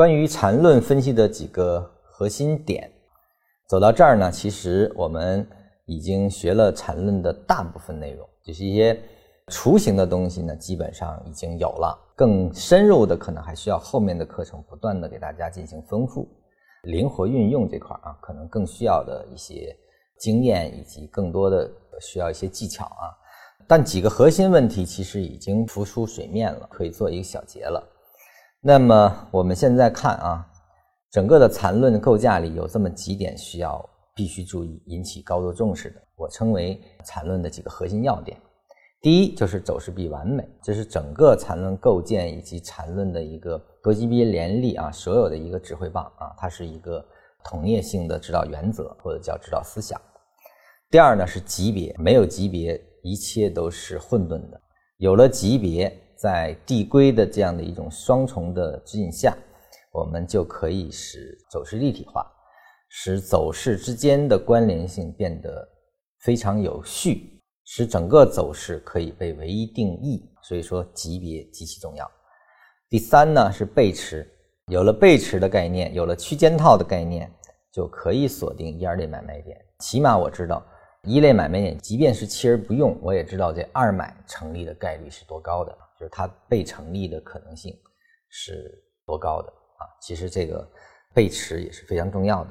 关于缠论分析的几个核心点，走到这儿呢，其实我们已经学了缠论的大部分内容，就是一些雏形的东西呢，基本上已经有了。更深入的，可能还需要后面的课程不断的给大家进行丰富、灵活运用这块啊，可能更需要的一些经验以及更多的需要一些技巧啊。但几个核心问题其实已经浮出水面了，可以做一个小结了。那么我们现在看啊，整个的缠论的构架里有这么几点需要必须注意、引起高度重视的，我称为缠论的几个核心要点。第一就是走势必完美，这是整个缠论构建以及缠论的一个多级别联立啊，所有的一个指挥棒啊，它是一个统业性的指导原则或者叫指导思想。第二呢是级别，没有级别，一切都是混沌的；有了级别。在递归的这样的一种双重的指引下，我们就可以使走势立体化，使走势之间的关联性变得非常有序，使整个走势可以被唯一定义。所以说，级别极其重要。第三呢是背驰，有了背驰的概念，有了区间套的概念，就可以锁定一二类买卖点。起码我知道一类买卖点，即便是弃而不用，我也知道这二买成立的概率是多高的。就是它被成立的可能性是多高的啊？其实这个背驰也是非常重要的。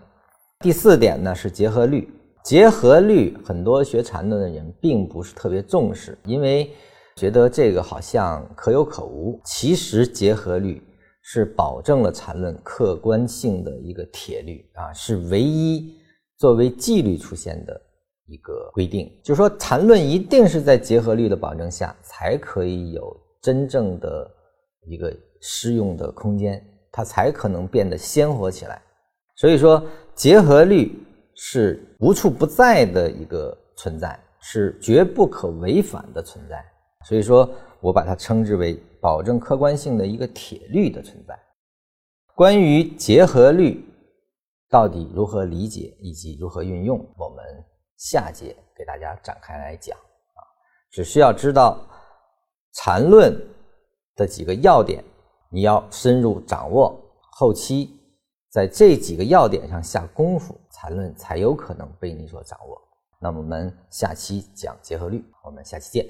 第四点呢是结合律，结合律很多学缠论的人并不是特别重视，因为觉得这个好像可有可无。其实结合律是保证了缠论客观性的一个铁律啊，是唯一作为纪律出现的一个规定。就是说缠论一定是在结合律的保证下才可以有。真正的一个适用的空间，它才可能变得鲜活起来。所以说，结合律是无处不在的一个存在，是绝不可违反的存在。所以说我把它称之为保证客观性的一个铁律的存在。关于结合律到底如何理解以及如何运用，我们下节给大家展开来讲啊，只需要知道。缠论的几个要点，你要深入掌握，后期在这几个要点上下功夫，缠论才有可能被你所掌握。那我们下期讲结合律，我们下期见。